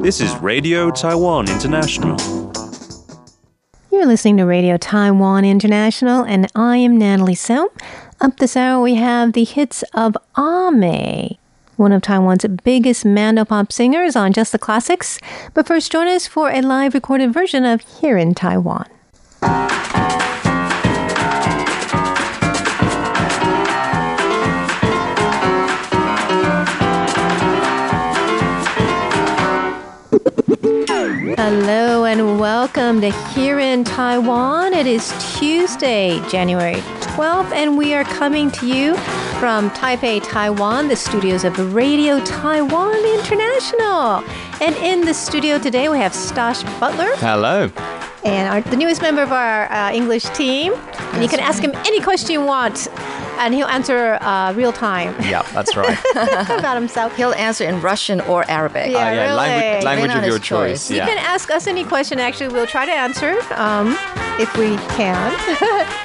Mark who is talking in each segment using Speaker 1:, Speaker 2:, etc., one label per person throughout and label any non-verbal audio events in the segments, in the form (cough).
Speaker 1: This is Radio Taiwan International.
Speaker 2: You're listening to Radio Taiwan International, and I am Natalie So. Up this hour, we have the hits of A-Mei, one of Taiwan's biggest mandopop singers on Just the Classics. But first, join us for a live recorded version of Here in Taiwan. Hello and welcome to Here in Taiwan. It is Tuesday, January 12th, and we are coming to you from Taipei, Taiwan, the studios of Radio Taiwan International. And in the studio today, we have Stash Butler
Speaker 3: Hello.
Speaker 2: and our, the newest member of our uh, English team. And you can ask him any question you want, and he'll answer uh, real time (laughs)
Speaker 3: Yeah, that's right. (laughs)
Speaker 2: about himself.
Speaker 4: He'll answer in Russian or Arabic.
Speaker 2: Yeah.
Speaker 3: Uh, yeah,
Speaker 2: really.
Speaker 3: language, language
Speaker 4: Depending
Speaker 3: of your
Speaker 4: his
Speaker 3: choice.
Speaker 4: choice.
Speaker 2: You can ask us any question. Actually, we'll try to answer um, if we can.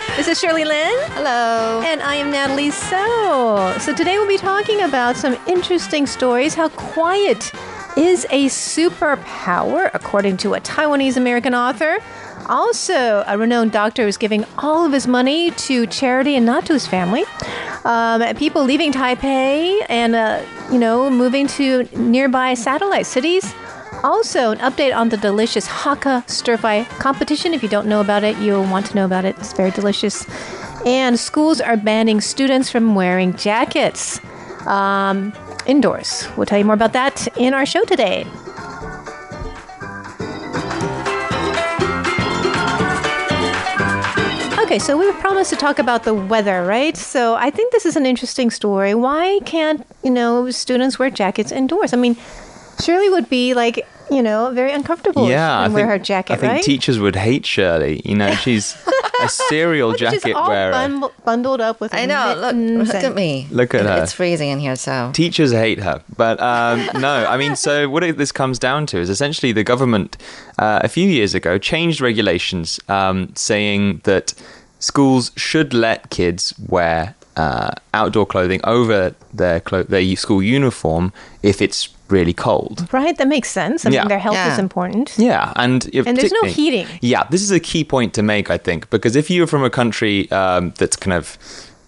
Speaker 2: (laughs) this is Shirley Lin,
Speaker 4: Hello.
Speaker 2: and I am Natalie So. So today we'll be talking about some interesting stories. How quiet is a superpower, according to a Taiwanese American author. Also, a renowned doctor is giving all of his money to charity and not to his family. Um, people leaving Taipei and, uh, you know, moving to nearby satellite cities. Also, an update on the delicious Hakka stir fry competition. If you don't know about it, you'll want to know about it. It's very delicious. And schools are banning students from wearing jackets um, indoors. We'll tell you more about that in our show today. Okay, so we were promised to talk about the weather, right? So I think this is an interesting story. Why can't, you know, students wear jackets indoors? I mean, Shirley would be like, you know, very uncomfortable
Speaker 3: Yeah, I
Speaker 2: and wear
Speaker 3: think,
Speaker 2: her jacket,
Speaker 3: I think
Speaker 2: right?
Speaker 3: teachers would hate Shirley. You know, she's a (laughs) serial
Speaker 2: Look, she's
Speaker 3: jacket
Speaker 2: all
Speaker 3: wearer.
Speaker 2: bun- bundled up with
Speaker 4: I know. Look, look at me.
Speaker 3: Look at
Speaker 4: It-
Speaker 3: her.
Speaker 4: It's freezing in here, so.
Speaker 3: Teachers hate her, but um, no. I mean, so what it, this comes down to is essentially the government uh, a few years ago changed regulations, um, saying that schools should let kids wear uh, outdoor clothing over their clo- their school uniform if it's really cold.
Speaker 2: Right, that makes sense. I
Speaker 3: Yeah.
Speaker 2: mean, their health is important.
Speaker 3: Yeah, and if
Speaker 2: And there's no heating.
Speaker 3: Yeah, this is a key point to make, I think, because if you're from a country um, that's kind of,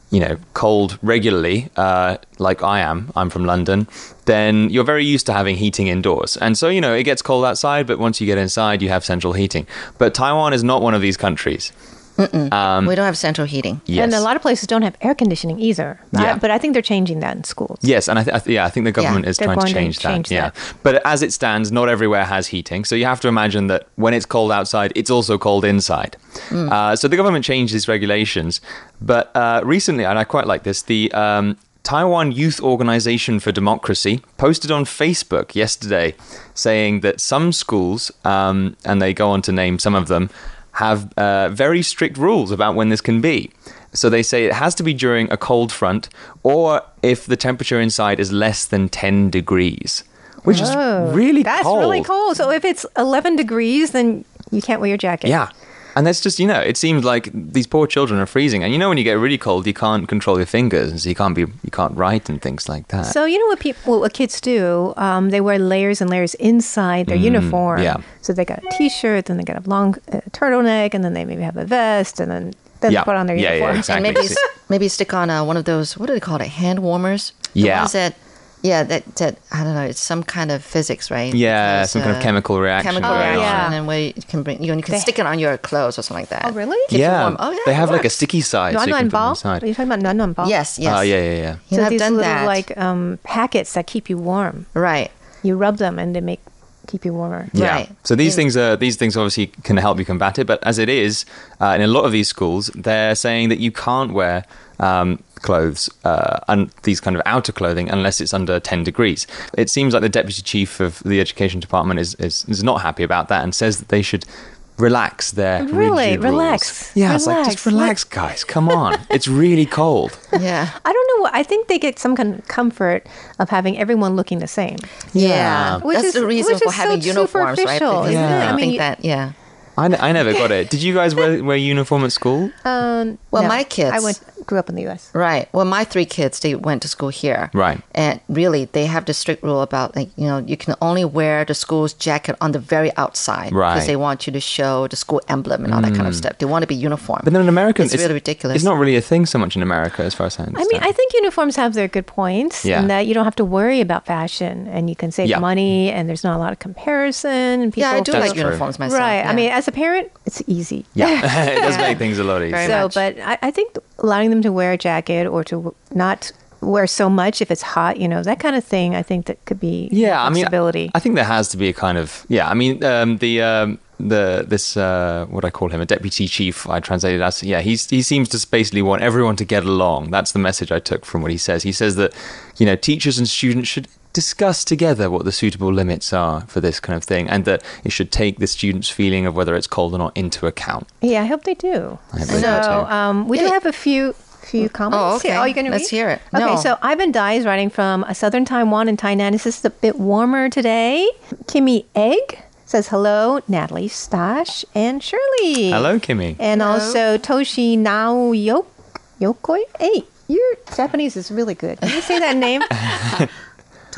Speaker 3: you know, cold regularly, uh, like I am, I'm from London, then you're very used to having heating indoors, and so you know it gets cold outside, but once you get inside, you have central heating. But Taiwan is not one of these countries. Um,
Speaker 4: we don't have central heating.
Speaker 3: yes.
Speaker 2: And a lot of places don't have air conditioning either.
Speaker 3: Yeah.
Speaker 2: I- but I think they're changing that in schools.
Speaker 3: Yes, and I, th- I th- yeah, I think the government is trying to
Speaker 2: going to
Speaker 3: change,
Speaker 2: change
Speaker 3: that. Yeah,
Speaker 2: that.
Speaker 3: but as it stands, not everywhere has heating, so you have to imagine that when it's cold outside, it's also cold inside. Uh, so the government changed these regulations, but uh, recently, and I quite like this, the um, Taiwan Youth Organization for Democracy posted on Facebook yesterday saying that some schools, um, and they go on to name some of them, have uh, very strict rules about when this can be. So they say it has to be during a cold front or if the temperature inside is less than 10 degrees, which is really
Speaker 2: Oh, That's
Speaker 3: cold.
Speaker 2: really cold. So if it's 11 degrees, then you can't wear your jacket.
Speaker 3: Yeah. And that's just, you know, it seems like these poor children are freezing. And you know, when you get really cold, you can't control your fingers. And so you can't be, you can't write and things like that.
Speaker 2: So you know what people, what kids do? Um, they wear layers and layers inside their uniform.
Speaker 3: Mm, yeah.
Speaker 2: So they got a T-shirt, then they got a long uh, turtleneck, and then they maybe have a vest, and then then
Speaker 3: Yeah.
Speaker 2: put on their
Speaker 3: Yeah, yeah,
Speaker 2: uniform.
Speaker 3: exactly.
Speaker 4: And maybe maybe stick on uh, one of those. What do they call it? Hand warmers. The
Speaker 3: Yeah.
Speaker 4: ones that, yeah, that that I don't know. It's some kind of physics, right?
Speaker 3: Yeah,
Speaker 4: Because,
Speaker 3: some kind of
Speaker 4: uh,
Speaker 3: chemical reaction
Speaker 4: Chemical
Speaker 3: going
Speaker 4: reaction,
Speaker 2: on.
Speaker 4: and where you can bring you, know, you can
Speaker 2: They-
Speaker 4: stick it on your clothes or something like that.
Speaker 2: Oh, really?
Speaker 4: Keeps you
Speaker 3: yeah.
Speaker 4: warm. Oh, yeah.
Speaker 3: They
Speaker 4: it
Speaker 3: have like a
Speaker 4: works.
Speaker 3: sticky side. so you
Speaker 2: Nuan
Speaker 3: can put them inside.
Speaker 2: Are you talking about nuan ball?
Speaker 4: Yes, yes.
Speaker 3: Oh, yeah, yeah, yeah.
Speaker 4: You
Speaker 2: so
Speaker 4: have
Speaker 2: these
Speaker 4: done
Speaker 2: little
Speaker 4: that.
Speaker 2: like um, packets that keep you warm.
Speaker 4: right.
Speaker 2: You rub them and they make keep you warmer.
Speaker 3: Yeah.
Speaker 4: Right.
Speaker 3: So these
Speaker 4: Yeah.
Speaker 3: things are these things obviously can help you combat it, but as it is, uh, in a lot of these schools, they're saying that you can't wear um, clothes uh, and these kind of outer clothing unless it's under 10 degrees. It seems like the deputy chief of the education department is is, is not happy about that and says that they should relax their
Speaker 2: Really?
Speaker 3: rigid rules.
Speaker 2: Relax.
Speaker 3: Yeah, it's like just
Speaker 2: Relax.
Speaker 3: relax, guys. Come on, it's really cold. (laughs)
Speaker 4: Yeah.
Speaker 2: I don't know. what I think they get some kind of comfort of having everyone looking the same.
Speaker 4: Yeah.
Speaker 2: Which
Speaker 4: That's
Speaker 2: is-
Speaker 4: the reason
Speaker 2: which
Speaker 4: for
Speaker 2: is so
Speaker 4: having uniforms, right?
Speaker 2: superficial,
Speaker 4: Because
Speaker 2: isn't
Speaker 3: it?
Speaker 4: I
Speaker 3: I
Speaker 4: think
Speaker 2: you-
Speaker 4: that, yeah.
Speaker 3: I, n- I never got it. Did you guys wear, (laughs) wear uniform at school?
Speaker 2: Um,
Speaker 4: Well,
Speaker 2: no.
Speaker 4: my kids-
Speaker 2: I went grew up in the U.S.
Speaker 4: Right. Well, my three kids, they went to school here.
Speaker 3: Right.
Speaker 4: And really, they have the strict rule about, like, you know, you can only wear the school's jacket on the very outside.
Speaker 3: Right.
Speaker 4: Because they want you to show the school emblem and all that kind of stuff. They want to be uniform.
Speaker 3: But then in America,
Speaker 4: it's, really ridiculous.
Speaker 3: It's not really a thing so much in America, as far as I
Speaker 2: I mean, I think uniforms have their good points
Speaker 3: Yeah.
Speaker 2: in that you don't have to worry about fashion and you can save
Speaker 3: Yeah.
Speaker 2: money and there's not a lot of comparison. And people
Speaker 4: yeah, I do like
Speaker 3: true.
Speaker 4: uniforms myself.
Speaker 2: Right. I mean, as a parent, it's easy.
Speaker 3: yeah, (laughs) (laughs) it does make things a lot easier.
Speaker 2: So, but I, I think allowing them to wear a jacket or to w- not wear so much if it's hot, you know, that kind of thing, I think that could be
Speaker 3: yeah, I mean. I think there has to be a kind of yeah. I mean, um, the um, the this uh, what I call him a deputy chief. I translated as yeah. He's he seems to basically want everyone to get along. That's the message I took from what he says. He says that you know teachers and students should discuss together what the suitable limits are for this kind of thing, and that it should take the student's feeling of whether it's cold or not into account.
Speaker 2: yeah, I hope they do.
Speaker 3: I hope they do
Speaker 2: so, um, we do have a few few comments.
Speaker 4: Oh, okay.
Speaker 2: here. Oh, you going to
Speaker 4: Let's hear it.
Speaker 2: Okay,
Speaker 4: No.
Speaker 2: so Ivan Dai is writing from uh, southern Taiwan and Tainan. Is this is a bit warmer today. Kimmy Egg says hello, Natalie Stash and Shirley.
Speaker 3: Hello, Kimmy.
Speaker 2: And also Toshi Nao Yok Yokoi. Hey, your Japanese is really good. Can you say that name? (laughs)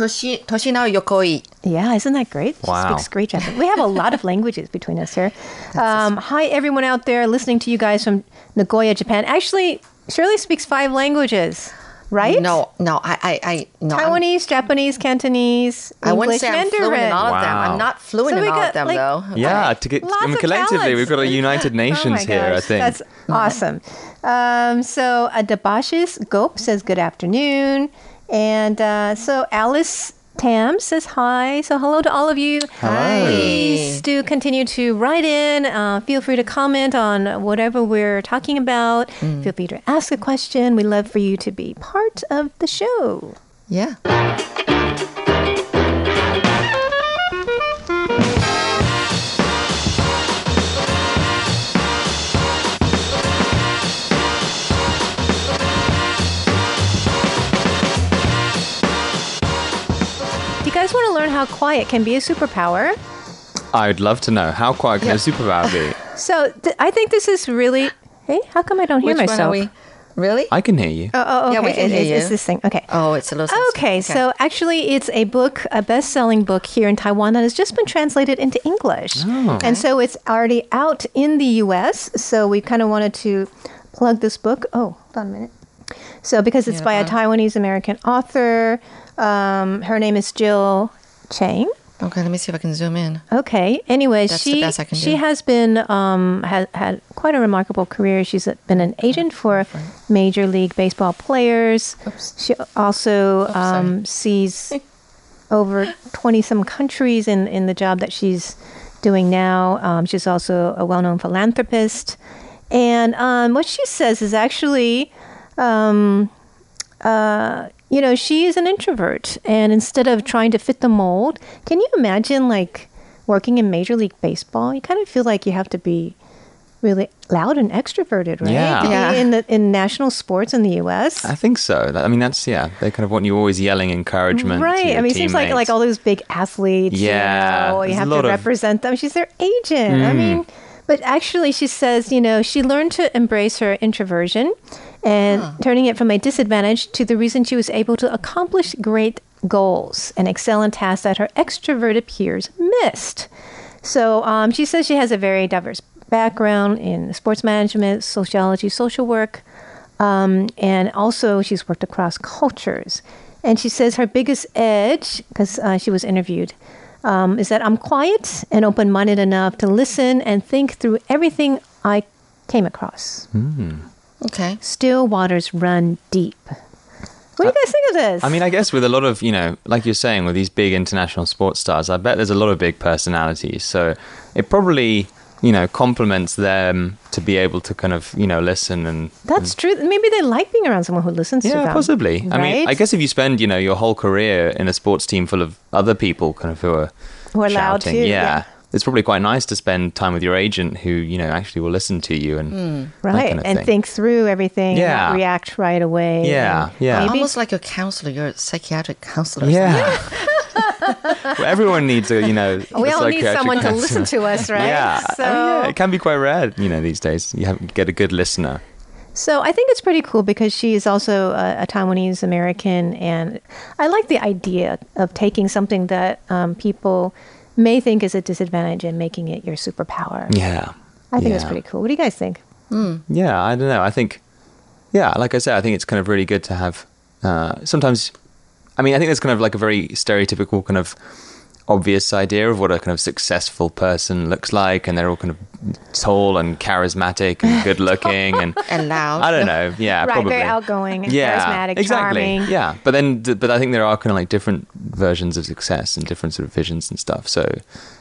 Speaker 4: Toshi, Toshinao Yokoi.
Speaker 2: Yeah, isn't that great? She
Speaker 3: Wow.
Speaker 2: speaks great Japanese. We have a lot of (laughs) languages between us here. Um, hi, everyone out there listening to you guys from Nagoya, Japan. Actually, Shirley speaks five languages, right?
Speaker 4: No, no, I, I, I, no. I'm-
Speaker 2: Taiwanese, Japanese, Cantonese,
Speaker 4: I wouldn't
Speaker 2: English,
Speaker 4: say I'm
Speaker 2: Mandarin.
Speaker 4: fluent in all of them.
Speaker 3: Wow.
Speaker 4: I'm not fluent
Speaker 2: So
Speaker 4: in all
Speaker 2: got,
Speaker 4: of them,
Speaker 2: like,
Speaker 4: though.
Speaker 3: Yeah, to get
Speaker 2: Lots
Speaker 3: I mean, collectively,
Speaker 2: talents.
Speaker 3: we've got a United Nations (laughs)
Speaker 2: oh my
Speaker 3: here. I think.
Speaker 2: That's awesome. Um, so uh, Debashis Gope says good afternoon. And uh, so Alice Tam says hi. So hello to all of you.
Speaker 3: Hello.
Speaker 2: Please do continue to write in. Uh, feel free to comment on whatever we're talking about.
Speaker 3: Mm.
Speaker 2: Feel free to ask a question. We'd love for you to be part of the show.
Speaker 4: Yeah.
Speaker 2: Guys want to learn how quiet can be a superpower?
Speaker 3: I'd love to know how quiet can a superpower be. (laughs)
Speaker 2: So th- I think this is really. Hey, how come I don't hear
Speaker 4: Which
Speaker 2: myself?
Speaker 4: one are we? Really?
Speaker 3: I can hear you.
Speaker 2: Oh, oh, okay.
Speaker 4: Yeah, we can
Speaker 2: It-
Speaker 4: hear
Speaker 2: it's, it's this thing. Okay.
Speaker 4: oh, it's a little sensitive.
Speaker 2: Okay, so actually, it's a book, a best selling book here in Taiwan that has just been translated into English.
Speaker 3: Oh.
Speaker 2: And so it's already out in the US. So we kind of wanted to plug this book. Oh, hold on a minute. So, because it's by a Taiwanese American author, um, her name is Jill Chang.
Speaker 4: Okay, let me see if I can zoom in.
Speaker 2: Okay. Anyway,
Speaker 4: That's
Speaker 2: she
Speaker 4: best I can
Speaker 2: she has been um had had quite a remarkable career. She's been an agent for major league baseball players. She also um, sees (laughs) over twenty some countries in in the job that she's doing now. Um, she's also a well known philanthropist, and um, what she says is actually. Um, uh, you know, she is an introvert, and instead of trying to fit the mold, can you imagine like working in Major League Baseball? You kind of feel like you have to be really loud and extroverted, right?
Speaker 3: Yeah.
Speaker 4: Yeah.
Speaker 2: in the in national sports in the U.S.
Speaker 3: I think so. I mean, that's yeah. They kind of want you always yelling encouragement.
Speaker 2: Right.
Speaker 3: your
Speaker 2: I mean, it seems like like all those big athletes.
Speaker 3: Yeah,
Speaker 2: You, know, you have to
Speaker 3: lot of-
Speaker 2: represent them. She's their agent. I
Speaker 3: Mm.
Speaker 2: mean, but actually, she says, you know, she learned to embrace her introversion and turning it from a disadvantage to the reason she was able to accomplish great goals and excel in tasks that her extroverted peers missed. So um, she says she has a very diverse background in sports management, sociology, social work, um, and also she's worked across cultures. And she says her biggest edge, because uh, she was interviewed, um, is that I'm quiet and open minded enough to listen and think through everything I came across.
Speaker 4: Okay.
Speaker 2: Still waters run deep. What do you uh, guys think of this?
Speaker 3: I mean, I guess with a lot of, you know, like you're saying, with these big international sports stars, I bet there's a lot of big personalities. So it probably, you know, complements them to be able to kind of, you know, listen and.
Speaker 2: that's true. Maybe they like being around someone who listens to
Speaker 3: Yeah,
Speaker 2: them.
Speaker 3: possibly. I mean. I guess if you spend, you know, your whole career in a sports team full of other people kind of who are
Speaker 2: Who are loud
Speaker 3: shouting,
Speaker 2: too,
Speaker 3: yeah,
Speaker 2: yeah.
Speaker 3: It's probably quite nice to spend time with your agent who, you know, actually will listen to you and that
Speaker 2: right
Speaker 3: kind of
Speaker 2: and
Speaker 3: thing.
Speaker 2: think through everything
Speaker 3: Yeah.
Speaker 2: not react right away
Speaker 3: Yeah, yeah.
Speaker 2: maybe-
Speaker 4: Almost like a counselor. You're a psychiatric counselor. or
Speaker 3: Yeah. (laughs) Well, everyone needs a, you know. (laughs)
Speaker 2: we
Speaker 3: a
Speaker 2: all need
Speaker 3: psychiatric
Speaker 2: someone to listen to us, (laughs) right?
Speaker 3: Yeah.
Speaker 2: So,
Speaker 3: I mean, yeah, it can be quite rare, you know, these days. You have, get a good listener.
Speaker 2: so I think it's pretty cool because she is also a, a Taiwanese American, and I like the idea of taking something that um, people may think is a disadvantage and making it your superpower.
Speaker 3: Yeah.
Speaker 2: I think it's
Speaker 3: Yeah.
Speaker 2: pretty cool. What do you guys think?
Speaker 3: Yeah, I don't know. I think, yeah, like I said, I think it's kind of really good to have. Uh, sometimes, I mean, I think there's kind of like a very stereotypical kind of obvious idea of what a kind of successful person looks like, and they're all kind of tall and charismatic and good (laughs) looking, and (laughs)
Speaker 4: And loud.
Speaker 3: I don't know. Yeah,
Speaker 2: right,
Speaker 3: probably.
Speaker 2: very outgoing, and
Speaker 3: yeah,
Speaker 2: charismatic,
Speaker 3: exactly.
Speaker 2: charming.
Speaker 3: Yeah, but then, but I think there are kind of like different versions of success and different sort of visions and stuff. So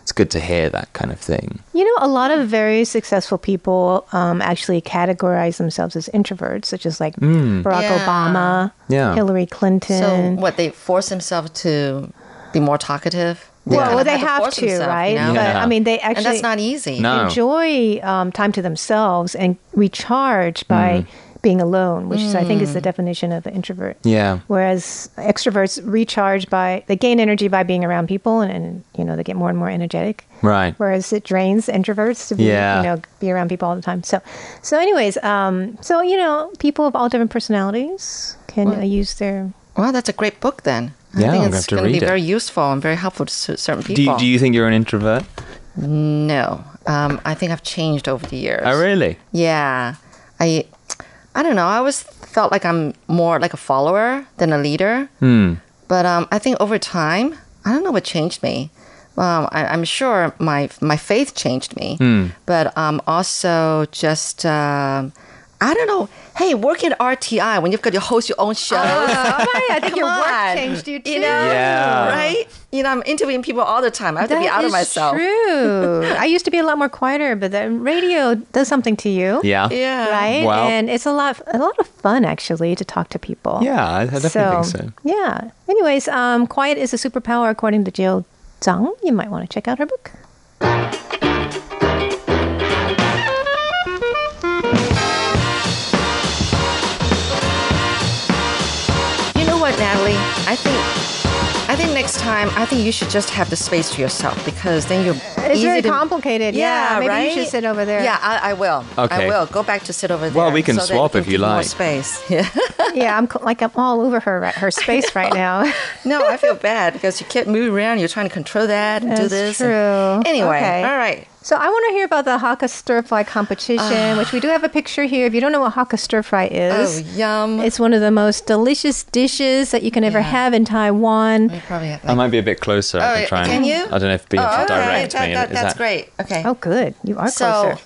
Speaker 3: it's good to hear that kind of thing.
Speaker 2: You know, a lot of very successful people um, actually categorize themselves as introverts, such as like Barack
Speaker 4: Yeah.
Speaker 2: Obama,
Speaker 3: Yeah.
Speaker 2: Hillary Clinton.
Speaker 4: So
Speaker 2: Clinton.
Speaker 4: what they force themselves to be more talkative.
Speaker 2: Well, well, they have
Speaker 4: force
Speaker 2: to,
Speaker 4: themselves,
Speaker 2: right?
Speaker 4: you know?
Speaker 2: But I mean, they
Speaker 4: And
Speaker 2: actually
Speaker 4: that's not easy.
Speaker 3: No.
Speaker 2: enjoy um, time to themselves and recharge by
Speaker 3: Mm.
Speaker 2: being alone, which is, I think is the definition of an introvert.
Speaker 3: Yeah.
Speaker 2: Whereas extroverts recharge by they gain energy by being around people, and, and you know they get more and more energetic.
Speaker 3: Right.
Speaker 2: Whereas it drains introverts to be
Speaker 3: Yeah.
Speaker 2: you know be around people all the time. So, so anyways, um, so you know people of all different personalities can uh, use their.
Speaker 4: Well, that's a great book then. I
Speaker 3: Yeah,
Speaker 4: think
Speaker 3: I'm
Speaker 4: it's going to be
Speaker 3: it.
Speaker 4: very useful and very helpful to cer- certain
Speaker 3: Do
Speaker 4: people.
Speaker 3: you, do you think you're an introvert?
Speaker 4: No, um, I think I've changed over the years.
Speaker 3: Oh, really?
Speaker 4: Yeah, I, I don't know. I always felt like I'm more like a follower than a leader.
Speaker 3: Hmm.
Speaker 4: But um, I think over time, I don't know what changed me. Um, I, I'm sure my my faith changed me,
Speaker 3: Hmm.
Speaker 4: but um, also just um, I don't know. Hey, working at RTI when you've got to host your own show.
Speaker 2: I think (laughs) your work
Speaker 4: on.
Speaker 2: changed you too.
Speaker 4: You know,
Speaker 3: Yeah.
Speaker 4: right? You know, I'm interviewing people all the time. I have to be
Speaker 2: That
Speaker 4: out of myself.
Speaker 2: True. (laughs) I used to be a lot more quieter, but the radio does something to you.
Speaker 3: Yeah.
Speaker 4: Yeah.
Speaker 2: Right,
Speaker 3: Wow.
Speaker 2: and it's a lot, a lot of fun actually to talk to people.
Speaker 3: Yeah, I, I definitely think so.
Speaker 2: Yeah. Anyways, um, quiet is a superpower according to Jill Chang. You might want to check out her book.
Speaker 4: I think I think next time I think you should just have the space to yourself because then you're
Speaker 2: It's
Speaker 4: easy
Speaker 2: very
Speaker 4: to-
Speaker 2: complicated. Yeah, maybe you should sit over there.
Speaker 4: Yeah, I, I will.
Speaker 3: Okay.
Speaker 4: I will go back to sit over there.
Speaker 3: Well, we can
Speaker 4: so that
Speaker 3: swap
Speaker 4: can
Speaker 3: if you
Speaker 4: give More
Speaker 3: like.
Speaker 4: space. Yeah. (laughs)
Speaker 2: Yeah, I'm like I'm all over her her space right (laughs) now.
Speaker 4: no, I feel (laughs) bad because you can't move around. You're trying to control that and do
Speaker 2: That's
Speaker 4: this.
Speaker 2: true.
Speaker 4: and- anyway,
Speaker 2: Okay.
Speaker 4: all right.
Speaker 2: So I want to hear about the Hakka stir fry competition, ah. which we do have a picture here. If you don't know what Hakka stir fry is,
Speaker 4: Oh,
Speaker 2: is,
Speaker 4: yum.
Speaker 2: it's one of the most delicious dishes that you can ever
Speaker 4: Yeah.
Speaker 2: have in Taiwan.
Speaker 4: we probably have.
Speaker 3: I might be a bit closer. I
Speaker 4: Oh,
Speaker 3: can try and,
Speaker 4: can you?
Speaker 3: I don't know if being
Speaker 4: Oh, okay.
Speaker 3: direct
Speaker 4: That-
Speaker 3: me.
Speaker 4: that-
Speaker 3: is
Speaker 4: that's
Speaker 3: that,
Speaker 4: great. Okay.
Speaker 2: Oh, good. You are
Speaker 4: so,
Speaker 2: closer.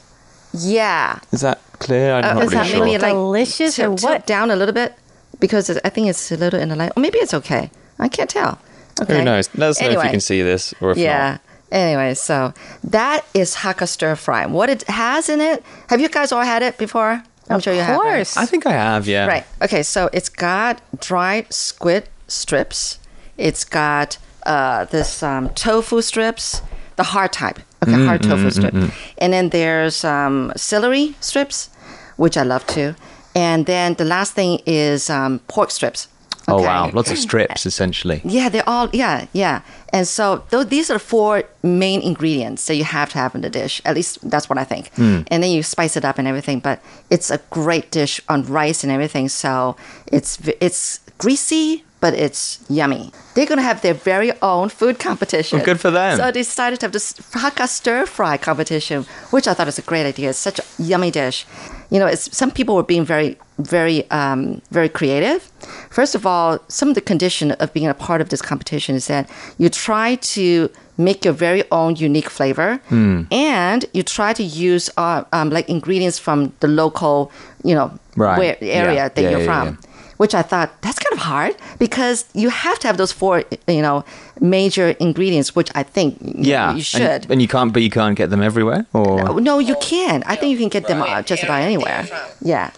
Speaker 4: yeah.
Speaker 3: Is that clear? I'm uh, not
Speaker 2: does
Speaker 3: really
Speaker 2: that
Speaker 3: sure.
Speaker 2: maybe delicious or
Speaker 4: tilt- tilt
Speaker 2: what?
Speaker 4: down a little bit because it- I think it's a little in the light. Or maybe it's okay. I can't tell. Okay.
Speaker 3: Who knows? Let us know if you can see this or if
Speaker 4: Yeah.
Speaker 3: not.
Speaker 4: Anyway, so that is Hakka stir fry. What it has in it? Have you guys all had it before? I'm
Speaker 2: Of
Speaker 4: sure you have. right?
Speaker 2: course.
Speaker 3: I think I have, yeah.
Speaker 4: Right. Okay. So it's got dried squid strips. It's got uh, this um, tofu strips, the hard type. Okay,
Speaker 3: Mm,
Speaker 4: hard tofu strip. And then there's um, celery strips, which I love too. And then the last thing is um, pork strips.
Speaker 3: Oh, wow. Lots of (clears throat) strips, essentially.
Speaker 4: Yeah, they're all yeah, yeah. And so th- these are four main ingredients that you have to have in the dish. At least that's what I think. And then you spice it up and everything. But it's a great dish on rice and everything. So it's it's greasy, but it's yummy. They're gonna have their very own food competition.
Speaker 3: Well, good for them.
Speaker 4: So they decided to have this Hakka stir fry competition, which I thought was a great idea. It's such a yummy dish. You know, it's some people were being very, very, um, very creative. First of all, some of the condition of being a part of this competition is that you try to make your very own unique flavor,
Speaker 3: Hmm.
Speaker 4: and you try to use uh, um, like ingredients from the local, you know,
Speaker 3: Right.
Speaker 4: where area
Speaker 3: Yeah.
Speaker 4: that
Speaker 3: Yeah,
Speaker 4: you're
Speaker 3: yeah,
Speaker 4: from. Which I thought that's kind of hard because you have to have those four, you know, major ingredients, which I think
Speaker 3: Yeah.
Speaker 4: you should.
Speaker 3: And, you can't, but you can't get them everywhere? Or.
Speaker 4: no, you can. I think you can get them uh, just about anywhere. Yeah,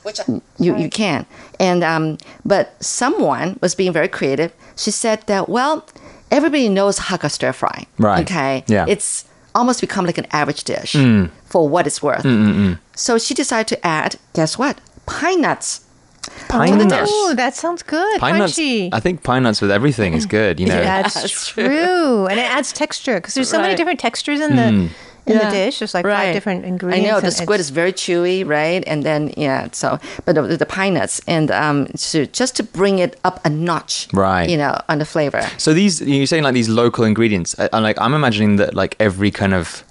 Speaker 4: you you can. And um, but someone was being very creative. She said that well, everybody knows Hakka stir fry.
Speaker 3: Right.
Speaker 4: Okay.
Speaker 3: Yeah.
Speaker 4: It's almost become like an average dish for what it's worth. So she decided to add, guess what? Pine nuts
Speaker 3: Pine nuts.
Speaker 2: Oh, that sounds good.
Speaker 3: Pine nuts. I think pine nuts with everything is good. You know.
Speaker 2: That's,
Speaker 4: That's true.
Speaker 2: true. and it adds texture because there's so many different textures in the
Speaker 3: Hmm.
Speaker 2: in
Speaker 4: Yeah.
Speaker 2: the dish. There's like five different ingredients.
Speaker 4: I know the squid is very chewy, right? And then yeah, so but the, the pine nuts and um, so just to bring it up a notch,
Speaker 3: Right.
Speaker 4: You know, on the flavor.
Speaker 3: So these you're saying like these local ingredients. I, I'm like I'm imagining that like every kind of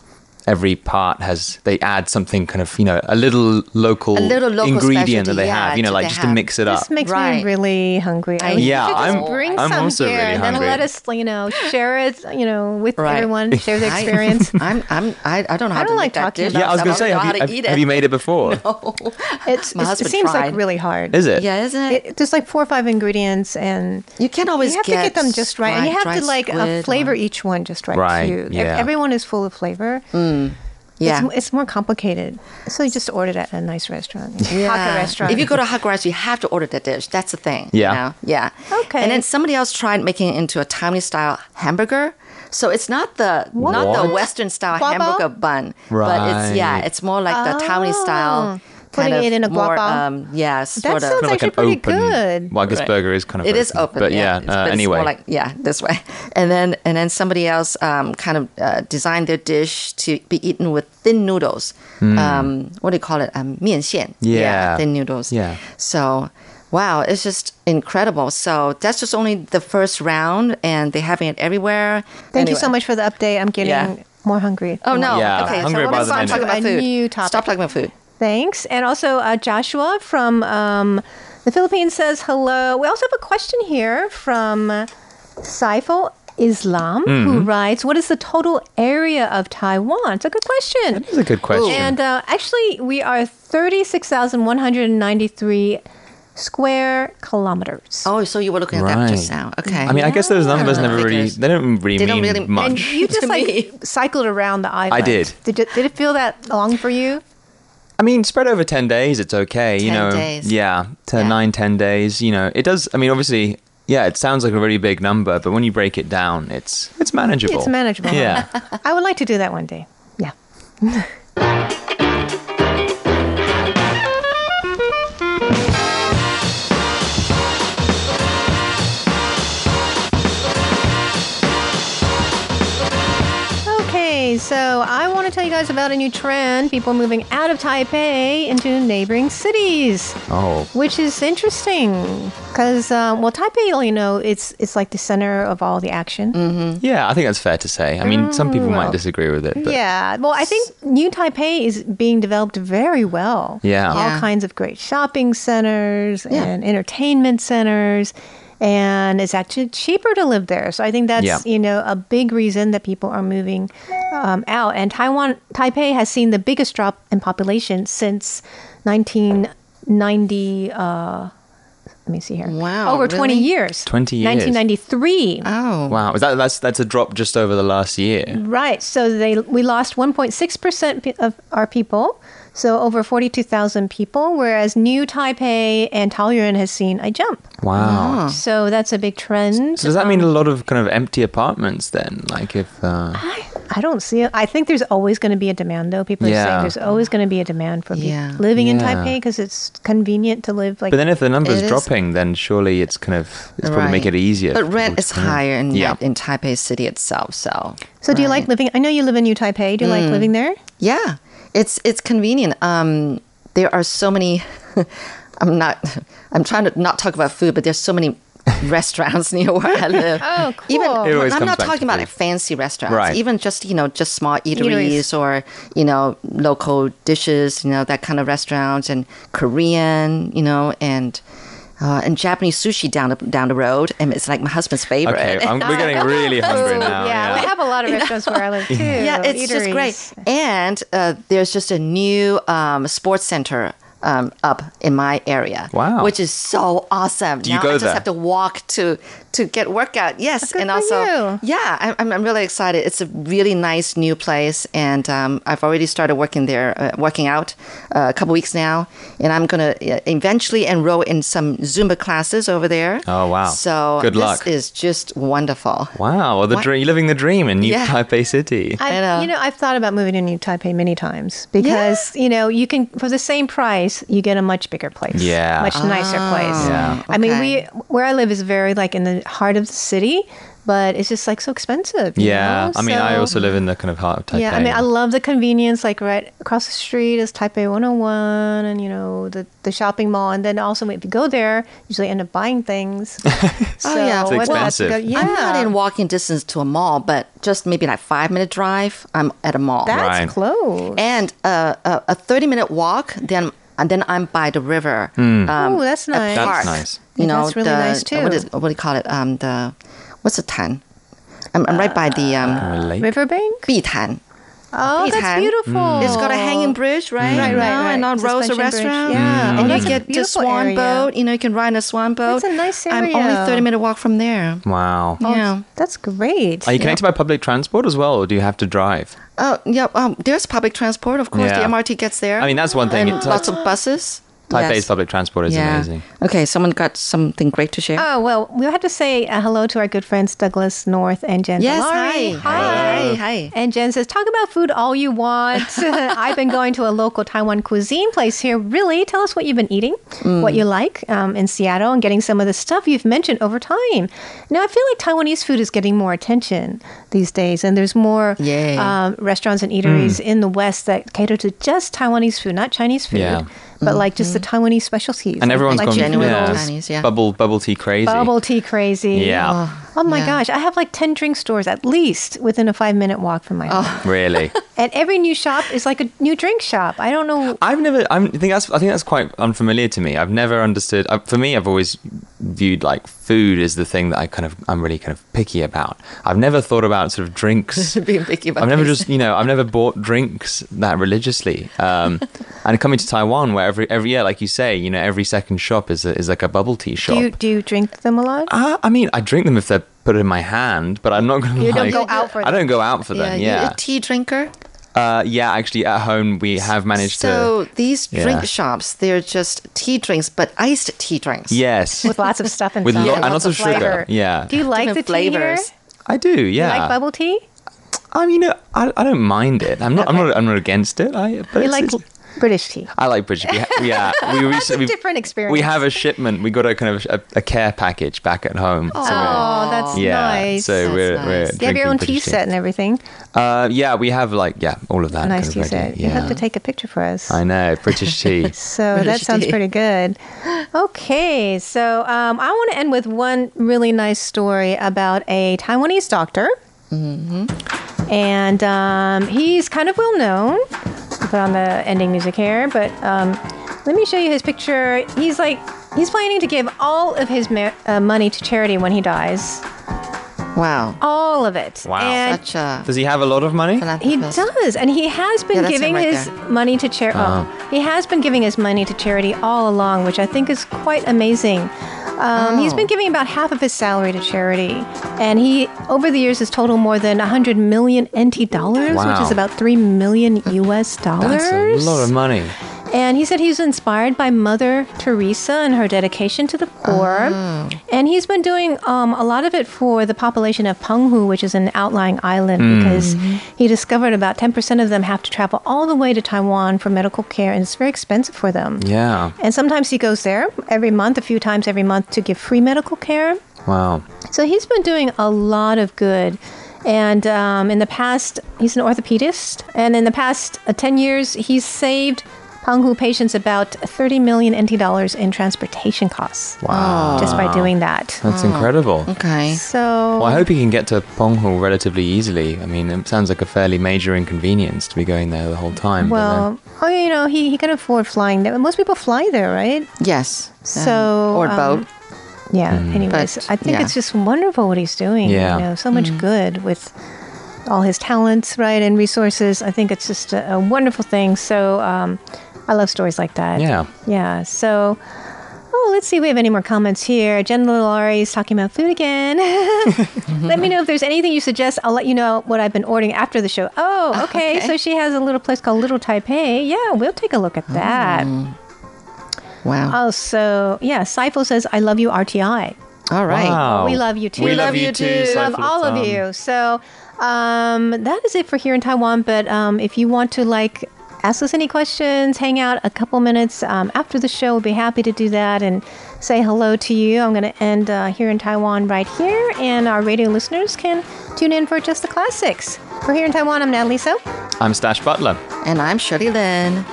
Speaker 3: every part has they add something kind of you know a little local,
Speaker 4: A little local
Speaker 3: ingredient that they
Speaker 4: yeah,
Speaker 3: have. You know, like
Speaker 4: they
Speaker 3: just to mix it up.
Speaker 2: This makes
Speaker 4: Right.
Speaker 2: me really hungry. I
Speaker 4: I-
Speaker 3: Yeah,
Speaker 2: should
Speaker 3: I'm-
Speaker 2: bring
Speaker 3: I'm
Speaker 2: some
Speaker 3: also
Speaker 2: here
Speaker 3: really
Speaker 2: and then let us, you know, share it, you know, with
Speaker 4: Right.
Speaker 2: everyone, share the (laughs) experience. (laughs)
Speaker 4: I'm I'm I, I don't know how
Speaker 2: I don't
Speaker 4: make
Speaker 2: like talking
Speaker 4: dish.
Speaker 2: about
Speaker 3: yeah, I was going to say, have
Speaker 4: how
Speaker 3: you,
Speaker 4: to
Speaker 3: have,
Speaker 4: eat
Speaker 3: have you made it before? (laughs)
Speaker 2: It's,
Speaker 4: My
Speaker 2: it's- it seems
Speaker 4: tried.
Speaker 2: like really hard.
Speaker 3: Is it?
Speaker 4: Yeah, isn't it?
Speaker 2: It, there's like four or five ingredients, and
Speaker 4: you can't always
Speaker 2: you have to get them just right, and you have to like uh, flavor each one just right.
Speaker 3: Right,
Speaker 2: too. Ev-
Speaker 3: yeah.
Speaker 2: everyone is full of flavor. Mm.
Speaker 4: Yeah.
Speaker 2: It's, it's more complicated. So you just order it at a nice restaurant,
Speaker 4: Yeah.
Speaker 2: Hakka restaurant.
Speaker 4: If you go to Hakka restaurant, you have to order that dish. That's the thing. you
Speaker 3: Yeah.
Speaker 4: know? Yeah.
Speaker 2: Okay.
Speaker 4: And then somebody else tried making it into a Taiwanese style hamburger. So it's not the not the Western style
Speaker 2: Guava?
Speaker 4: hamburger bun, right. but it's yeah, it's more like the Taiwanese style. Oh.
Speaker 2: Putting
Speaker 4: kind
Speaker 2: it in a
Speaker 4: more,
Speaker 2: guava?
Speaker 4: um, yeah, sort
Speaker 2: sounds
Speaker 4: of.
Speaker 3: Kind of like
Speaker 2: actually
Speaker 3: an
Speaker 2: pretty
Speaker 3: open.
Speaker 2: good.
Speaker 3: Well, I guess
Speaker 4: Right.
Speaker 3: burger is kind of
Speaker 4: It is open,
Speaker 3: but yeah.
Speaker 4: It's-
Speaker 3: uh,
Speaker 4: but it's
Speaker 3: anyway,
Speaker 4: more like yeah, this way, (laughs) and then and then somebody else um, kind of uh, designed their dish to be eaten with thin noodles. Um, what do you call it? Um, 面线.
Speaker 3: Hmm. Yeah.
Speaker 4: thin noodles.
Speaker 3: Yeah.
Speaker 4: So, wow, it's just incredible. So that's just only the first round, and they're having it everywhere.
Speaker 2: Thank you so much for the update. I'm getting
Speaker 4: Yeah.
Speaker 2: more hungry.
Speaker 4: Oh no!
Speaker 3: Yeah,
Speaker 4: okay,
Speaker 3: hungry
Speaker 4: so
Speaker 3: by
Speaker 4: let's
Speaker 3: the
Speaker 4: stop
Speaker 3: minute.
Speaker 4: talking about food.
Speaker 2: new topic.
Speaker 4: Stop talking about food.
Speaker 2: Thanks. And also, uh, Joshua from um, the Philippines says hello. We also have a question here from uh, Saiful Islam,
Speaker 3: Mm-hmm.
Speaker 2: who writes, What is the total area of Taiwan? It's a good question.
Speaker 3: That's a good question.
Speaker 2: And uh, actually, we are 36,193 square kilometers.
Speaker 4: Oh, so you were looking at that just now? Okay.
Speaker 3: I mean, I guess those numbers
Speaker 4: Yeah.
Speaker 3: never really, they don't really
Speaker 4: They don't
Speaker 3: mean
Speaker 4: really-
Speaker 3: much.
Speaker 2: And you (laughs) just like
Speaker 4: me.
Speaker 2: cycled around the island.
Speaker 3: did.
Speaker 2: Did, you, did it feel that long for you?
Speaker 3: I mean, spread over 10 days, it's okay. you know,
Speaker 4: days.
Speaker 3: yeah, to
Speaker 4: Yeah.
Speaker 3: nine, 10 days. You know, it does. I mean, obviously, yeah, it sounds like a really big number, but when you break it down, it's it's manageable.
Speaker 2: It's manageable.
Speaker 3: Yeah. (laughs)
Speaker 2: I would like to do that one day. Yeah. (laughs) want to tell you guys about a new trend people moving out of Taipei into neighboring cities.
Speaker 3: oh.
Speaker 2: Which is interesting because, um, well, Taipei, you know, it's it's like the center of all the action.
Speaker 3: Yeah, I think that's fair to say. I mean, some people might disagree with it, but
Speaker 2: Yeah. Well, I think New Taipei is being developed very well.
Speaker 3: Yeah.
Speaker 2: All
Speaker 4: Yeah.
Speaker 2: kinds of great shopping centers
Speaker 4: Yeah.
Speaker 2: and entertainment centers. And it's actually cheaper to live there. So I think that's,
Speaker 3: Yeah.
Speaker 2: you know, a big reason that people are moving um, out. And Taiwan, Taipei has seen the biggest drop in population since 1990. Uh, let me see here.
Speaker 4: Wow,
Speaker 2: Over 20 years.
Speaker 3: 20 years.
Speaker 2: 1993.
Speaker 4: Oh.
Speaker 3: wow, is that that's that's a drop just over the last year.
Speaker 2: Right. So they we lost 1.6 percent of our people. So over 42,000 people, whereas New Taipei and Taoyuan has seen a jump.
Speaker 3: Wow. Ah.
Speaker 2: So that's a big trend.
Speaker 3: So does that mean a um, lot of kind of empty apartments then? Like if uh,
Speaker 2: I don't see it. I think there's always going to be a demand, though. People are saying there's always going to be a demand for
Speaker 4: Yeah.
Speaker 2: people living in Taipei because it's convenient to live like.
Speaker 3: But then if the number's
Speaker 4: It is-
Speaker 3: dropping, then surely it's kind of it's probably make it easier.
Speaker 4: But rent is
Speaker 3: to
Speaker 4: higher in
Speaker 3: Yeah.
Speaker 4: in Taipei city itself. So.
Speaker 2: so do you like living? I know you live in New Taipei. Do you like mm. living there?
Speaker 4: Yeah, it's it's convenient. Um, there are so many. (laughs) I'm not. I'm trying to not talk about food, but there's so many (laughs) restaurants (laughs) near where I live.
Speaker 2: Oh, cool.
Speaker 4: Even I'm not talking about like fancy restaurants.
Speaker 3: Right.
Speaker 4: Even just you know just small eateries,
Speaker 2: Eateries.
Speaker 4: or you know local dishes. You know that kind of restaurants and Korean. You know and. Uh, and Japanese sushi down the down the road, and it's like my husband's favorite.
Speaker 3: Okay, I'm, we're (laughs) getting really hungry now.
Speaker 2: yeah, we have a lot of (laughs) restaurants where I live too.
Speaker 4: yeah, it's just great. And uh, there's just a new um, sports center um, up in my area.
Speaker 3: Wow.
Speaker 4: which is so awesome.
Speaker 3: Do you
Speaker 4: now
Speaker 3: go
Speaker 4: I just
Speaker 3: there?
Speaker 4: have to walk to to get workout. Yes,
Speaker 2: Good
Speaker 4: and
Speaker 2: for
Speaker 4: also
Speaker 2: you.
Speaker 4: yeah, I- I'm I'm really excited. It's a really nice new place, and um, I've already started working there, uh, working out uh, a couple weeks now, and I'm gonna uh, eventually enroll in some Zumba classes over there.
Speaker 3: Oh, wow.
Speaker 4: So
Speaker 3: Good
Speaker 4: this
Speaker 3: luck.
Speaker 4: is just wonderful.
Speaker 3: Wow, well, the
Speaker 4: What?
Speaker 3: dream, you're living the dream in New
Speaker 4: Yeah.
Speaker 3: Taipei City.
Speaker 2: I,
Speaker 4: I know.
Speaker 2: You know, I've thought about moving to New Taipei many times because you know you can for the same price place, you get a much bigger place.
Speaker 3: Yeah.
Speaker 2: much nicer place.
Speaker 3: Yeah.
Speaker 2: I mean, we where I live is very like in the heart of the city, but it's just like so expensive. you
Speaker 3: Yeah,
Speaker 2: know?
Speaker 3: I mean, I also live in the kind of heart of Taipei.
Speaker 2: Yeah, I mean, I love the convenience. Like right across the street is Taipei 101, and you know the the shopping mall. And then also, if you go there, you usually end up buying things. (laughs) (laughs) so
Speaker 4: yeah. It's
Speaker 3: expensive.
Speaker 2: Go- Yeah,
Speaker 4: I'm not in walking distance to a mall, but just maybe like five minute drive, I'm at a mall.
Speaker 2: That's
Speaker 3: Right.
Speaker 2: close.
Speaker 4: and uh, a, a 30 minute walk, then and then I'm by the river. Um,
Speaker 2: oh, that's
Speaker 4: a
Speaker 2: nice.
Speaker 3: That's
Speaker 4: park.
Speaker 3: nice.
Speaker 4: You
Speaker 2: Yeah,
Speaker 4: know,
Speaker 2: that's really
Speaker 4: the,
Speaker 2: nice, too.
Speaker 4: What, is, what do you call it? Um, the what's the tan? I'm, I'm right by the um,
Speaker 3: Relate.
Speaker 2: Riverbank.
Speaker 4: Bitan.
Speaker 2: Oh, that's
Speaker 4: Bitan.
Speaker 2: beautiful.
Speaker 4: It's got a hanging bridge, right?
Speaker 2: Right, right, right.
Speaker 4: And on
Speaker 2: Suspension
Speaker 4: Rosa
Speaker 2: bridge.
Speaker 4: Restaurant.
Speaker 2: Yeah. Oh,
Speaker 4: And
Speaker 2: that's
Speaker 4: you
Speaker 2: a
Speaker 4: get the swan
Speaker 2: area.
Speaker 4: boat. You know, you can ride in a swan boat.
Speaker 2: That's a nice area.
Speaker 4: I'm only 30 minute walk from there.
Speaker 3: Wow.
Speaker 4: yeah.
Speaker 2: That's great.
Speaker 3: Are you connected by public transport as well, or do you have to drive?
Speaker 4: Oh, yeah. Um, there's public transport, of course.
Speaker 3: Yeah.
Speaker 4: The MRT gets there.
Speaker 3: I mean, that's one thing.
Speaker 4: And lots of buses.
Speaker 3: Taipei's
Speaker 4: Yes.
Speaker 3: public transport is
Speaker 4: yeah.
Speaker 3: amazing.
Speaker 4: Okay, someone got something great to share.
Speaker 2: Oh well, we have to say uh, hello to our good friends Douglas North and Jen.
Speaker 4: yes,
Speaker 2: Delari.
Speaker 4: hi. Hi. Hi.
Speaker 2: And Jen says, talk about food all you want. (laughs) (laughs) I've been going to a local Taiwan cuisine place here. Really? Tell us what you've been eating, what you like um, in Seattle, and getting some of the stuff you've mentioned over time. Now, I feel like Taiwanese food is getting more attention these days, and there's more um, restaurants and eateries in the West that cater to just Taiwanese food, not Chinese food,
Speaker 3: Yeah.
Speaker 2: But like just the mm-hmm. Taiwanese specialties.
Speaker 3: And everyone's
Speaker 4: like
Speaker 3: gone
Speaker 4: genuine
Speaker 3: yeah,
Speaker 4: Chinese, yeah.
Speaker 3: bubble bubble tea crazy.
Speaker 2: Bubble tea crazy.
Speaker 3: Yeah.
Speaker 2: Oh my
Speaker 4: Yeah.
Speaker 2: gosh, I have like 10 drink stores at least within a five minute walk from my home.
Speaker 3: Really. (laughs)
Speaker 2: And every new shop is like a new drink shop. I don't know.
Speaker 3: I've never. I'm, I think that's. I think that's quite unfamiliar to me. I've never understood. Uh, for me, I've always viewed like food as the thing that I kind of. I'm really kind of picky about. I've never thought about sort of drinks. (laughs)
Speaker 4: Being picky about
Speaker 3: I've never just, you know, I've never bought drinks that religiously. Um, (laughs) and coming to Taiwan, where every every year, like you say, you know, every second shop is a, is like a bubble tea shop.
Speaker 2: Do you, do you drink them a lot?
Speaker 3: Uh, I mean, I drink them if they're put it in my hand, but I'm not going to.
Speaker 2: You don't go out for
Speaker 3: I don't go out for
Speaker 4: Yeah,
Speaker 3: them.
Speaker 4: you're
Speaker 3: Yeah,
Speaker 4: a tea drinker.
Speaker 3: uh, yeah. Actually, at home we have managed
Speaker 4: So
Speaker 3: to.
Speaker 4: So these drink
Speaker 3: Yeah.
Speaker 4: shops, they're just tea drinks, but iced tea drinks.
Speaker 3: Yes,
Speaker 2: With lots of stuff inside.
Speaker 3: With lo-
Speaker 2: and
Speaker 3: and lots of sugar,
Speaker 2: flavor.
Speaker 3: yeah.
Speaker 2: Do you like the
Speaker 4: Different
Speaker 2: tea here?
Speaker 4: flavors.
Speaker 3: I do.
Speaker 2: Do
Speaker 3: Yeah,
Speaker 2: you like bubble tea?
Speaker 3: I mean, I, I don't mind it. I'm not. I'm not. I'm not against it. I. But
Speaker 2: You
Speaker 3: it's-
Speaker 2: like
Speaker 3: it's-
Speaker 2: British tea?
Speaker 3: I like British. tea. yeah, we (laughs) recently
Speaker 2: different experience.
Speaker 3: We have a shipment. We got a kind of a, a care package back at home. So
Speaker 2: Oh, that's
Speaker 3: yeah,
Speaker 2: nice.
Speaker 3: so
Speaker 4: That's
Speaker 3: we're,
Speaker 4: nice.
Speaker 3: we're
Speaker 2: you have your own tea
Speaker 3: British
Speaker 2: set and everything.
Speaker 3: Uh, yeah, we have like yeah, all of that.
Speaker 2: Nice
Speaker 3: kind
Speaker 2: tea
Speaker 3: ready.
Speaker 2: set.
Speaker 3: Yeah.
Speaker 2: You have to take a picture for us.
Speaker 3: I know British tea. (laughs)
Speaker 2: So that
Speaker 4: British
Speaker 2: sounds
Speaker 4: tea.
Speaker 2: pretty good. Okay, so um, I want to end with one really nice story about a Taiwanese doctor. Mm-hmm. And um, he's kind of well known. I'll Put on the ending music here, but um, let me show you his picture. He's like, he's planning to give all of his ma- uh, money to charity when he dies.
Speaker 4: Wow.
Speaker 2: All of it.
Speaker 3: Wow.
Speaker 2: And
Speaker 4: Such a
Speaker 3: Does he have a lot of money?
Speaker 2: he does, and he has been
Speaker 4: Yeah,
Speaker 2: giving
Speaker 4: right
Speaker 2: his
Speaker 4: there.
Speaker 2: money to charity. Oh, he has been giving his money to charity all along, which I think is quite amazing. Um, He's
Speaker 4: Oh.
Speaker 2: been giving about half of his salary to charity, and he over the years has totaled more than 100 million NT dollars, which is about three million US dollars.
Speaker 3: That's a lot of money.
Speaker 2: And he said he was inspired by Mother Teresa and her dedication to the poor.
Speaker 3: Oh.
Speaker 2: And he's been doing um, a lot of it for the population of Penghu, which is an outlying island,
Speaker 3: Hmm.
Speaker 2: because he discovered about 10% of them have to travel all the way to Taiwan for medical care, and it's very expensive for them.
Speaker 3: Yeah.
Speaker 2: And sometimes he goes there every month, a few times every month, to give free medical care.
Speaker 3: Wow.
Speaker 2: So he's been doing a lot of good. And um, in the past, he's an orthopedist. And in the past uh, 10 years, he's saved Penghu patients about 30 million NT dollars in transportation costs.
Speaker 3: Wow.
Speaker 2: Just by doing that.
Speaker 3: That's incredible. Hmm.
Speaker 4: Okay.
Speaker 2: So,
Speaker 3: Well, I hope he can get to Penghu relatively easily. I mean, it sounds like a fairly major inconvenience to be going there the whole time. Uh,
Speaker 2: well, oh, you know, he, he can afford flying there. Most people fly there, right?
Speaker 4: Yes.
Speaker 2: So, um,
Speaker 4: or
Speaker 2: um,
Speaker 4: boat.
Speaker 2: Yeah. Hmm. Anyways,
Speaker 4: But,
Speaker 2: I think
Speaker 4: yeah.
Speaker 2: it's just wonderful what he's doing.
Speaker 3: Yeah.
Speaker 2: You know, so much hmm. good with all his talents, right, and resources. I think it's just a, a wonderful thing. So um, I love stories like that.
Speaker 3: Yeah.
Speaker 2: Yeah. So. Oh, let's see if we have any more comments here. Jen Laurie is talking about food again. (laughs) let me know if there's anything you suggest. I'll let you know what I've been ordering after the show. Oh, okay.
Speaker 4: Okay.
Speaker 2: So she has a little place called Little Taipei. Yeah, we'll take a look at that.
Speaker 4: Wow.
Speaker 2: Oh, so yeah, Saiful says, I love you, RTI.
Speaker 4: All right.
Speaker 3: Wow.
Speaker 2: We love you too.
Speaker 3: We love you too.
Speaker 2: Love all of you. So um, that is it for here in Taiwan. But um, if you want to like
Speaker 5: ask us any questions, hang out a couple minutes um, after the show. We'll be happy to do that and say hello to you. I'm going to end uh, here in Taiwan right here, and our radio listeners can tune in for just the classics. For here in Taiwan, I'm Natalie So.
Speaker 3: I'm Stash Butler.
Speaker 4: And I'm Shirley Lin.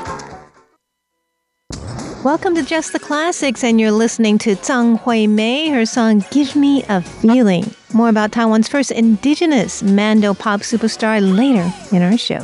Speaker 5: Welcome to Just the Classics, and you're listening to Zhang Hui Mei, her song Give Me a Feeling. More about Taiwan's first indigenous Mando pop superstar later in our show.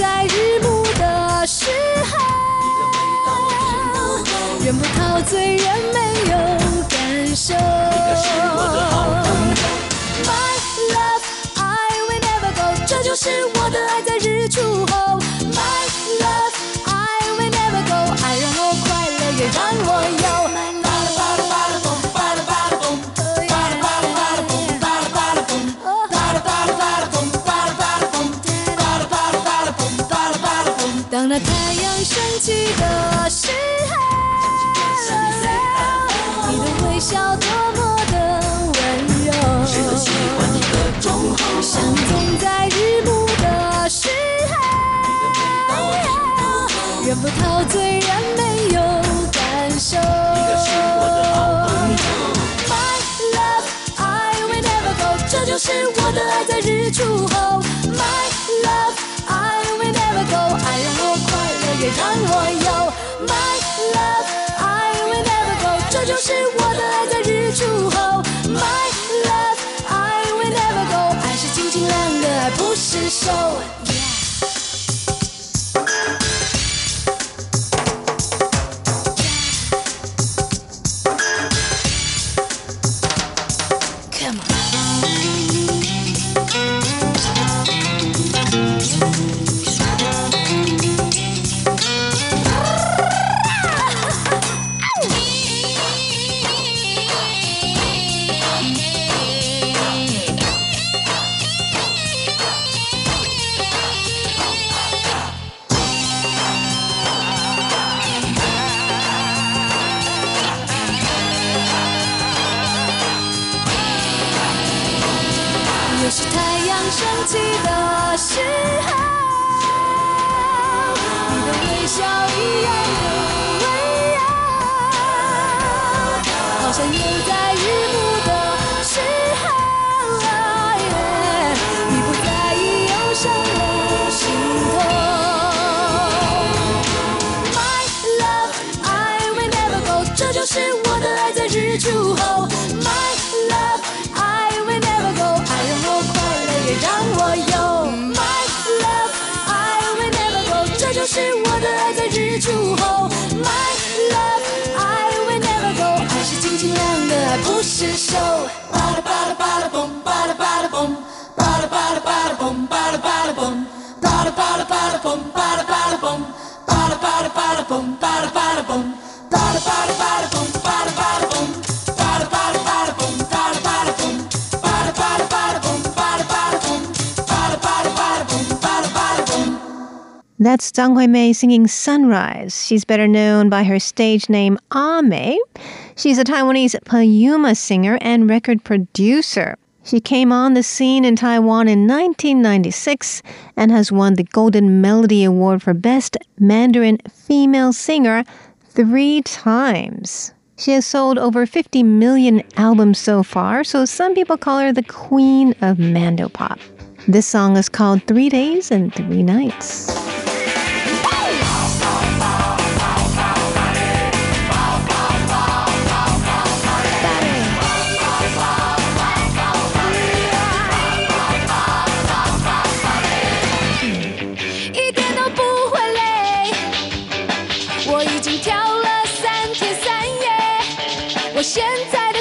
Speaker 6: 在日
Speaker 5: 暮的时候。人不陶醉，人没有的时候，你的微笑多么的温柔。谁都喜欢你的忠厚，像总在日暮的时候，人不陶醉，人没有感受。My love, I will never go，这就是我的爱在日出快乐，也让我有。My love, I will never go，这就是我的爱在日出后。My love, I will never go，爱是晶晶亮的爱，不释手。
Speaker 2: That's Zhang Huimei singing Sunrise. She's better known by her stage name A-Mei. She's a Taiwanese Puyuma singer and record producer. She came on the scene in Taiwan in 1996 and has won the Golden Melody Award for Best Mandarin Female Singer three times. She has sold over 50 million albums so far, so some people call her the queen of Mandopop. This song is called Three Days and Three Nights.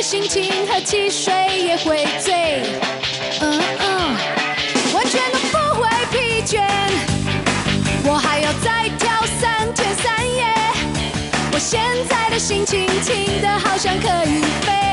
Speaker 5: 心情和汽水也会醉，嗯嗯，完全都不会疲倦。我还要再跳三天三夜，我现在的心情轻的好像可以飞，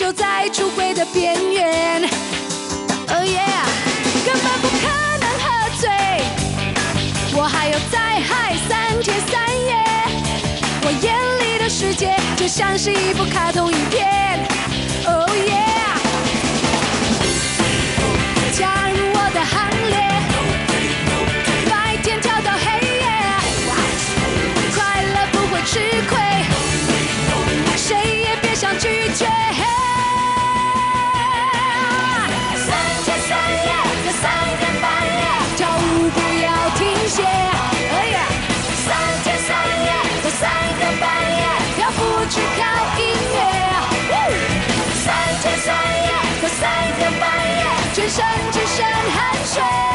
Speaker 5: 就在出轨的边缘。Oh yeah，根本不可能喝醉，我还要再嗨三天三夜。我眼里的世界就像是一部卡通影片。水。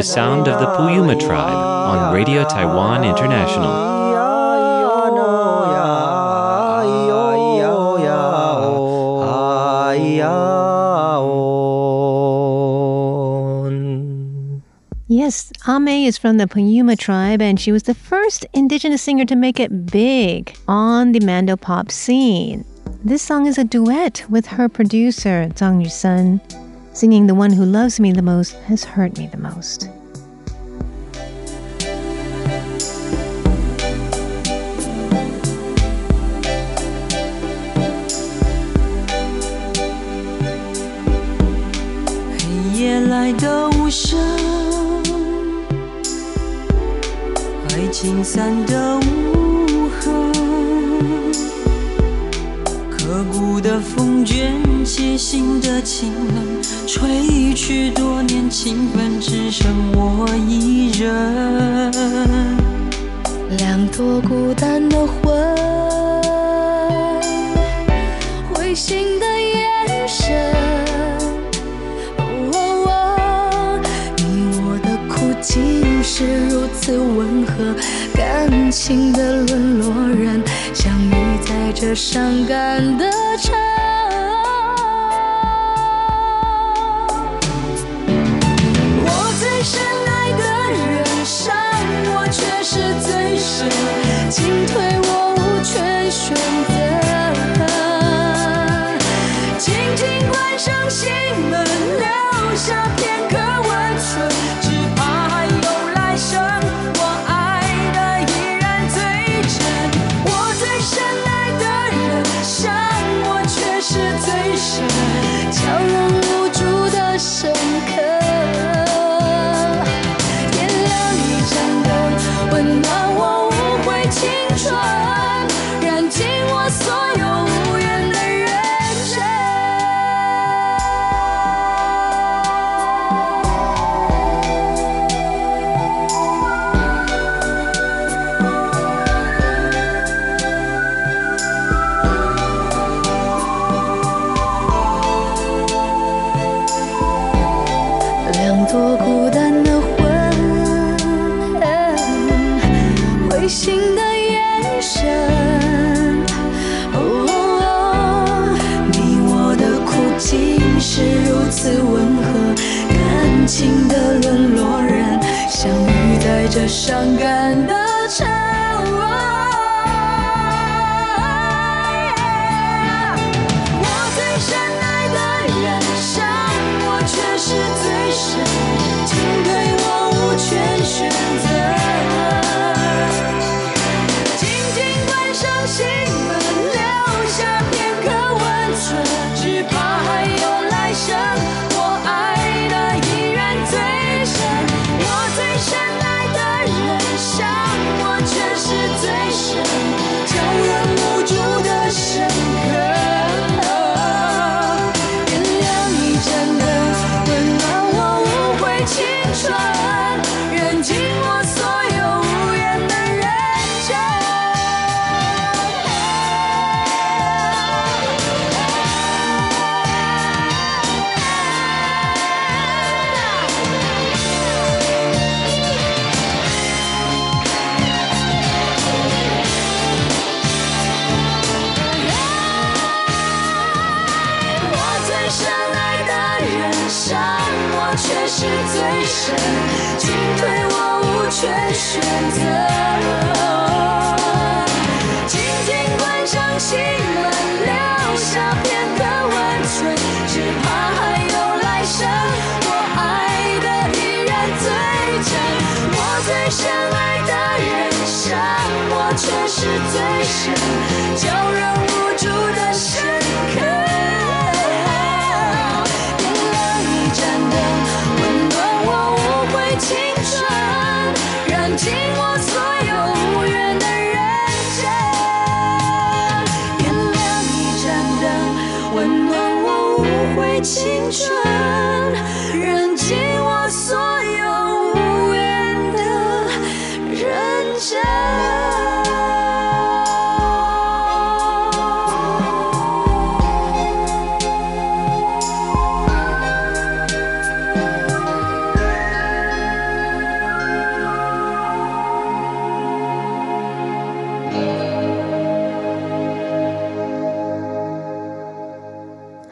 Speaker 1: The sound of the Puyuma tribe on Radio Taiwan International.
Speaker 2: Yes, A-Mei is from the Puyuma tribe, and she was the first indigenous singer to make it big on the Mando pop scene. This song is a duet with her producer, Zhang Yusheng, singing The One Who Loves Me the Most Has Hurt Me the Most.
Speaker 7: “黑夜来的无声，爱情散的无 的风卷起心的清冷，吹去多年情分，只剩我一人。
Speaker 5: 两朵孤单的魂，灰心的眼神。你我的苦竟是如此温和，感情的沦落人，相遇在这伤感的城。我最深爱的人，伤我却是最深，进退我无权选择。轻轻关上心门，留下片刻温存，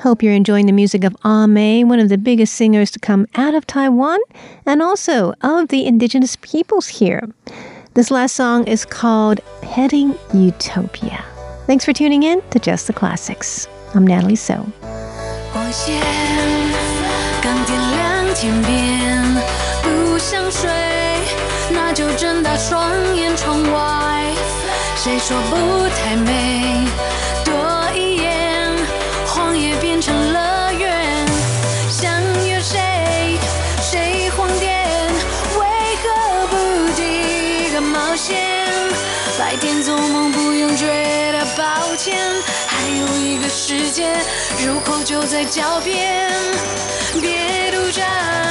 Speaker 2: Hope you're enjoying the music of ah A-Mei, one of the biggest singers to come out of Taiwan and also of the indigenous peoples here. This last song is called Heading Utopia. Thanks for tuning in to Just the Classics. I'm Natalie So.
Speaker 5: 前还有一个世界入口就在脚边别独占。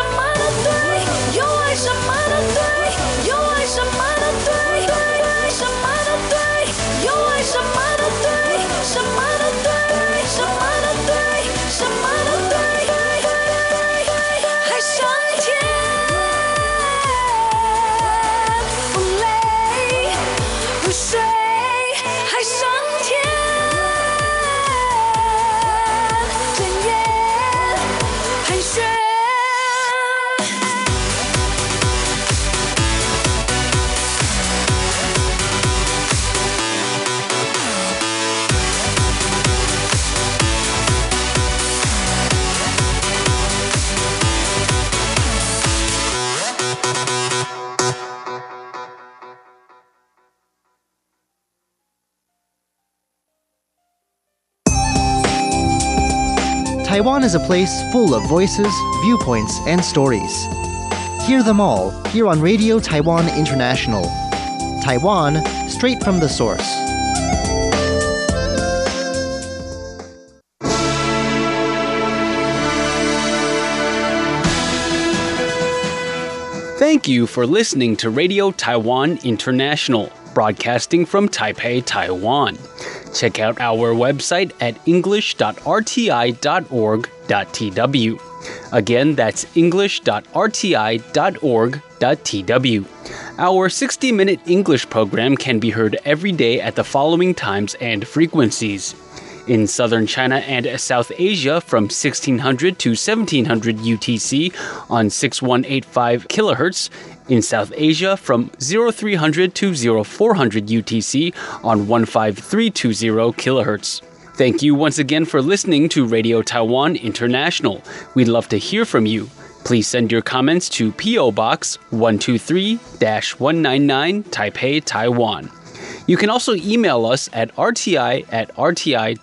Speaker 5: 什么都对又爱什么
Speaker 8: Taiwan is a place full of voices, viewpoints, and stories. Hear them all here on Radio Taiwan International. Taiwan, straight from the source.
Speaker 9: Thank you for listening to Radio Taiwan International, broadcasting from Taipei, Taiwan. Check out our website at english.rti.org.tw. Again, that's english.rti.org.tw. Our 60 minute English program can be heard every day at the following times and frequencies. In southern China and South Asia from 1600 to 1700 UTC on 6185 kHz. In South Asia from 0300 to 0400 UTC on 15320 kHz. Thank you once again for listening to Radio Taiwan International. We'd love to hear from you. Please send your comments to P.O. Box 123 199 Taipei, Taiwan. You can also email us at rti at rti.org.tw.